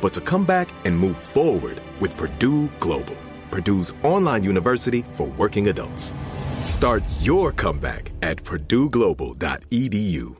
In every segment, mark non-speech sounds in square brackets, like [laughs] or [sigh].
but to come back and move forward with Purdue Global, Purdue's online university for working adults. Start your comeback at purdueglobal.edu.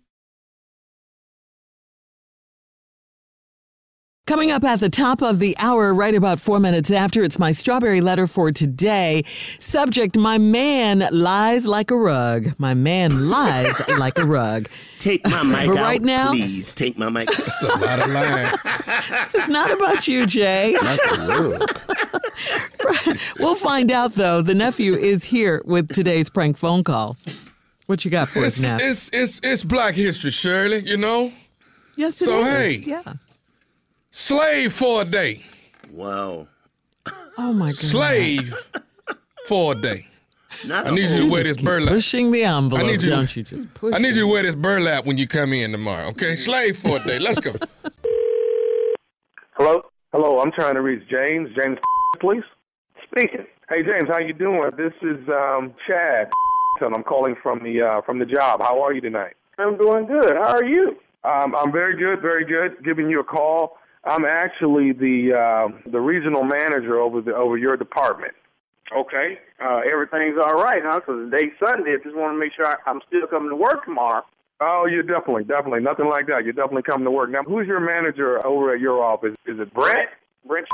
Coming up at the top of the hour, right about four minutes after, it's my strawberry letter for today. Subject My man lies like a rug. My man [laughs] lies like a rug. Take my mic but out, right now, please. Take my mic. That's a lot of line. [laughs] this is not about you, Jay. Like a rug. [laughs] we'll find out, though. The nephew is here with today's prank phone call. What you got for It's, us now? it's it's it's Black History, Shirley. You know, yes, it so is. hey. Yeah. Slave for a day, Wow. Oh, my God. slave for a day. Not I a need you to wear this burlap. Pushing the envelope, I need you. don't you? Just push I need it. you to wear this burlap when you come in tomorrow. Okay, slave for a day. Let's go. Hello? Hello, I'm trying to reach James. James, please. Speaking. Hey, James, how you doing? This is um, Chad, and I'm calling from the uh, from the job. How are you tonight? I'm doing good. How are you? Um, I'm very good, very good. Giving you a call. I'm actually the uh, the regional manager over the over your department. Okay. Uh, everything's all right, huh? Because today's Sunday. I just want to make sure I, I'm still coming to work tomorrow. Oh, you're definitely, definitely nothing like that. You're definitely coming to work. Now, who's your manager over at your office? Is it Brett? Brent.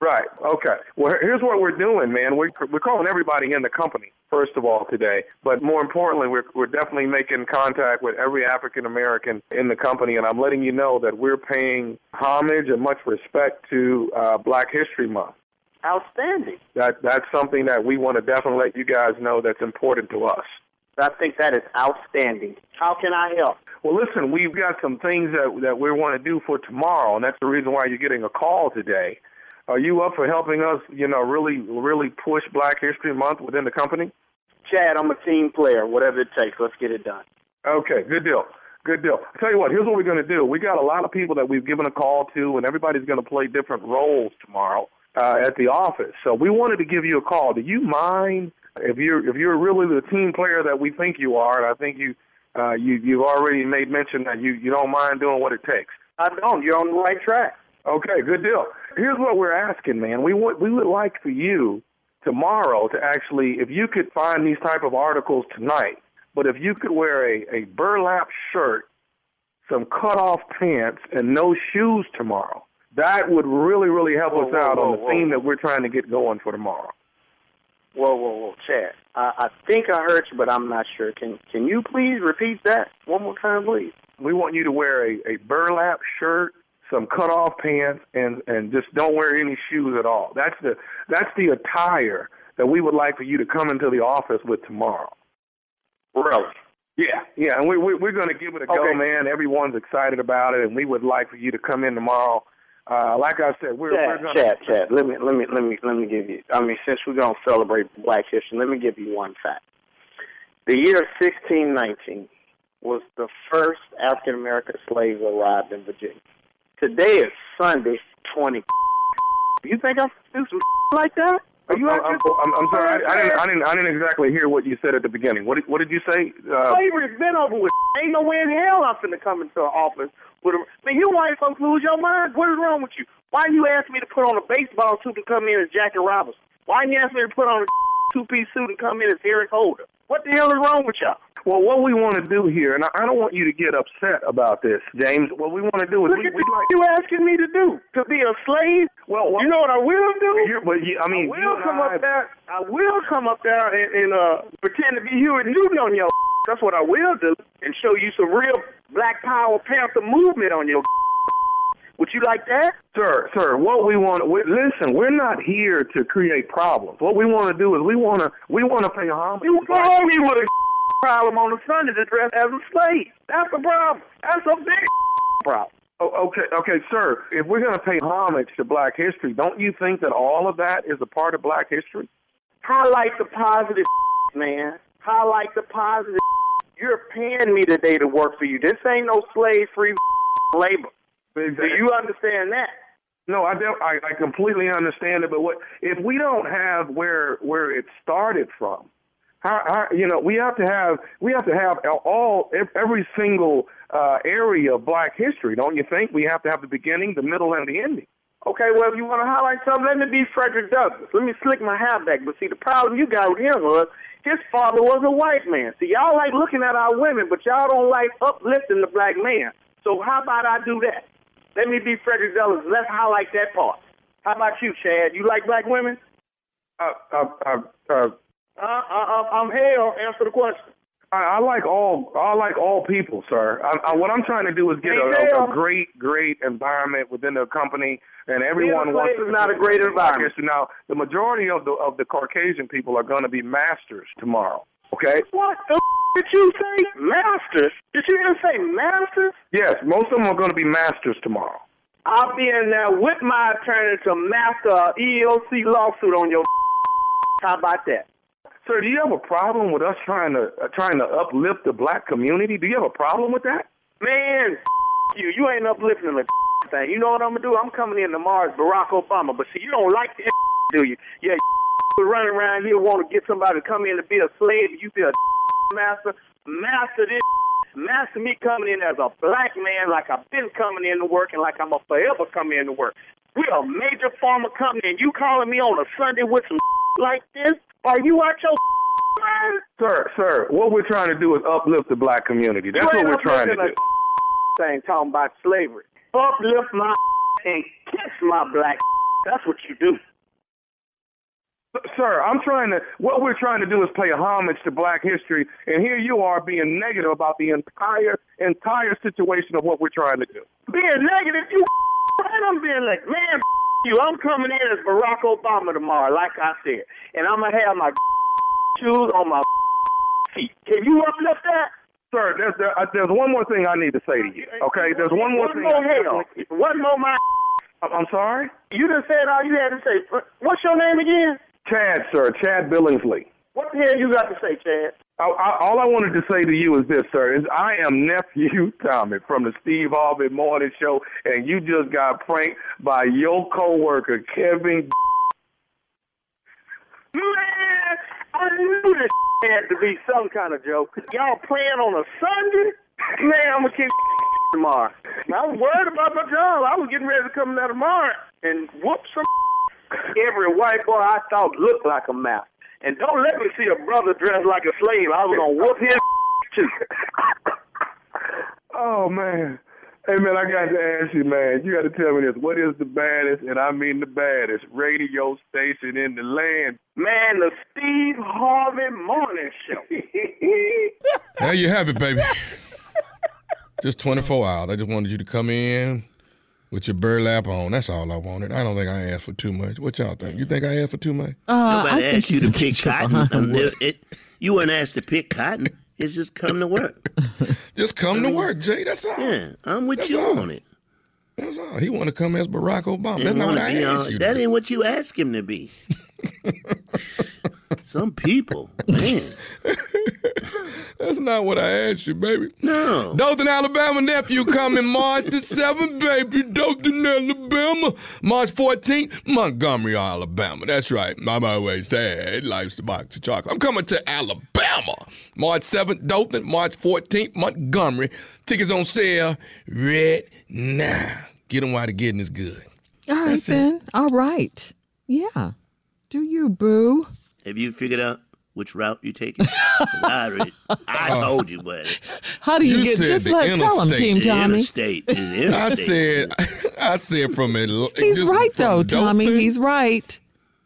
Right. Okay. Well, here's what we're doing, man. We're we're calling everybody in the company first of all today, but more importantly, we're we're definitely making contact with every African American in the company, and I'm letting you know that we're paying homage and much respect to uh, Black History Month. Outstanding. That that's something that we want to definitely let you guys know that's important to us. I think that is outstanding. How can I help? Well, listen, we've got some things that that we want to do for tomorrow, and that's the reason why you're getting a call today. Are you up for helping us, you know, really, really push Black History Month within the company? Chad, I'm a team player. Whatever it takes, let's get it done. Okay, good deal. Good deal. I tell you what, here's what we're going to do. We got a lot of people that we've given a call to, and everybody's going to play different roles tomorrow uh, at the office. So we wanted to give you a call. Do you mind if you're if you're really the team player that we think you are? And I think you uh, you you've already made mention that you you don't mind doing what it takes. I don't. You're on the right track. Okay, good deal. Here's what we're asking, man. We would we would like for you tomorrow to actually, if you could find these type of articles tonight, but if you could wear a, a burlap shirt, some cut off pants, and no shoes tomorrow, that would really, really help Whoa, us whoa, out on the whoa. theme that we're trying to get going for tomorrow. Whoa, whoa, whoa, Chad. I, I think I heard you, but I'm not sure. Can Can you please repeat that one more time, please? We want you to wear a, a burlap shirt, some cut off pants, and and just don't wear any shoes at all. That's the that's the attire that we would like for you to come into the office with tomorrow. Really? Yeah, yeah, and we, we we're going to give it a go, man. Everyone's excited about it, and we would like for you to come in tomorrow. Uh, like I said, we're we're going to. Chad, Chad. Let me, let me, let me, let me give you. I mean, since we're gonna celebrate Black History, let me give you one fact. The year 1619 was the first African American slaves arrived in Virginia. Today is Sunday, 20. [laughs] You think I'm do some [laughs] like that? Are you I'm, I'm, I'm, I'm sorry, I, I didn't, I [laughs] didn't, I didn't exactly hear what you said at the beginning. What did, what did you say? Uh, Slavery's been over with. Ain't no way in hell I'm finna come into an office with a. Man, you white folks lose your mind. What is wrong with you? Why you ask me to put on a baseball suit to come in as Jackie Robinson? Why you ask me to put on a two-piece suit and come in as Eric Holder? What the hell is wrong with y'all? Well, what we want to do here, and I don't want you to get upset about this, James. What we want to do is Look we, at what like. you asking me to do. To be a slave? Well, you know what I will do? But you, I mean, I will come I- up there. I will come up there and, and uh, pretend to be Huey Newton on your. [laughs] That's what I will do, and show you some real Black Power Panther movement on your. [laughs] Would you like that? Sir, sir, what we want we, listen, we're not here to create problems. What we want to do is we want to we want to pay homage. You told me with a problem on the Sunday to dress as a slave. That's a problem. That's a big [laughs] problem. Oh, okay, okay, sir. If we're going to pay homage to Black history, don't you think that all of that is a part of Black history? Highlight the positive, [laughs] man. Highlight the positive. [laughs] You're paying me today to work for you. This ain't no slave-free labor. Do you understand that? No, I don't. I, I completely understand it. But what if we don't have where where it started from? How, how you know we have to have we have to have all every single uh, area of Black history, don't you think? We have to have the beginning, the middle, and the ending. Okay, well, if you want to highlight something, let me be Frederick Douglass. Let me slick my hair back. But see, the problem you got with him was his father was a white man. See, y'all like looking at our women, but y'all don't like uplifting the black man. So how about I do that? Let me be Frederick Douglass. Let's highlight that part. How about you, Chad? You like black women? Uh, uh, uh, uh, Uh, uh, I'm hell. Answer the question. I, I like all I like all people, sir. I, I, what I'm trying to do is get a, a, a great, great environment within the company, and everyone wants is not a great environment. Now, the majority of the of the Caucasian people are going to be masters tomorrow. Okay. What the did you say? Masters? Did you even say masters? Yes, most of them are going to be masters tomorrow. I'll be in there with my attorney to master a EEOC lawsuit on your. [laughs] How about that? Sir, do you have a problem with us trying to uh, trying to uplift the black community? Do you have a problem with that? Man, you. You ain't uplifting the thing. You know what I'm gonna do? I'm coming in tomorrow as Barack Obama. But see, you don't like that, do you? Yeah, you running around here want to get somebody to come in to be a slave. You be a master. Master this. Master me coming in as a black man, like I've been coming in to work, and like I'm a forever coming in to work. We're a major pharma company, and you calling me on a Sunday with some like this? Are you out your mind? [laughs] Sir, sir, what we're trying to do is uplift the black community. That's what we're trying to do. [laughs] Thing talking about slavery. Uplift my [laughs] and kiss my black. That's what you do. Sir, I'm trying to. What we're trying to do is pay homage to Black history, and here you are being negative about the entire entire situation of what we're trying to do. Being negative, you I'm being like, man, you. I'm coming in as Barack Obama tomorrow, like I said, and I'm gonna have my [laughs] shoes on my [laughs] feet. Can you uplift that? Sir, there's there, uh, there's one more thing I need to say to you. Okay, there's one more One thing. more hell. One more my. I'm I'm sorry. You just said all you had to say. What's your name again? Chad, sir, Chad Billingsley. What the hell you got to say, Chad? I, I, all I wanted to say to you is this, sir: is I am nephew [laughs] Tommy from the Steve Harvey Morning Show, and you just got pranked by your coworker Kevin. Man, I knew this [laughs] had to be some kind of joke. Y'all playing on a Sunday? Man, I'm gonna kick [laughs] tomorrow. I was worried about my job. I was getting ready to come there tomorrow and whoop some every white boy I thought looked like a mouse. And don't let me see a brother dressed like a slave. I was gonna whoop his [laughs] too. [laughs] Oh man. Hey man, I got to ask you, man. You got to tell me this. What is the baddest, and I mean the baddest, radio station in the land? Man, the Steve Harvey Morning Show. [laughs] There you have it, baby. just 24 hours. I just wanted you to come in with your burlap on. That's all I wanted. I don't think I asked for too much. What y'all think? You think I asked for too much? Uh, Nobody I think asked you to pick cotton. behind Um, it- you weren't asked to pick cotton. It's just come to work. [laughs] Just come to work, Jay. That's all. Yeah, I'm with That's you all. on it. That's all. He want to come as Barack Obama. He That's not what I asked on- you. that to ain't what you asked him to be. [laughs] Some people, man. [laughs] That's not what I asked you, baby. No. Dothan, Alabama nephew coming March the 7th, baby. Dothan, Alabama. March 14th, Montgomery, Alabama. That's right. I'm always sad. Life's a box of chocolate. I'm coming to Alabama. March 7th, Dothan. March 14th, Montgomery. Tickets on sale right now. Get them while the getting is good. All right, then. All right. Yeah. Do you, boo? Have you figured out which route you taking? 'Cause I, already, I [laughs] uh, told you, but How do you, You get? said Just like let tell him. Team Tommy. interstate is the [laughs] I interstate. said, [laughs] I said from Atlanta. He's right though, Tommy. He's right.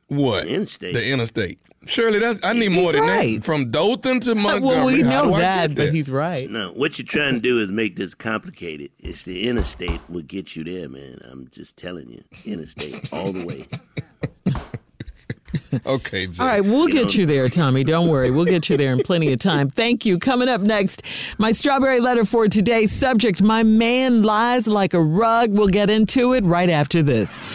What? Interstate. The interstate. Surely that's I need more than right. that. From Dothan to Montgomery. well, we How know do I that, get but there? he's right. No, what you're trying to do is make this complicated. It's the interstate will get you there, man. I'm just telling you, interstate all the way. [laughs] Okay, Jay. All right, we'll You get know- you there, Tommy. Don't worry. We'll get you there in plenty of time. Thank you. Coming up next, my strawberry letter for today. Subject My man lies like a rug. We'll get into it right after this.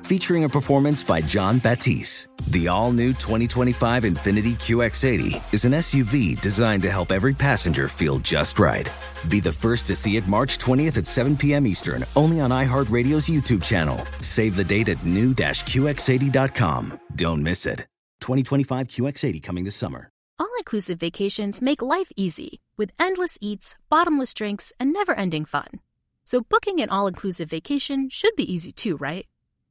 featuring a performance by Jon Batiste. The all new 2025 Infiniti QX80 is an SUV designed to help every passenger feel just right. Be the first to see it March 20th at 7 p.m. Eastern, only on iHeartRadio's YouTube channel. Save the date at new-QX80.com. Don't miss it. 2025 QX80 coming this summer. All inclusive vacations make life easy with endless eats, bottomless drinks, and never ending fun. So, booking an all inclusive vacation should be easy too, right?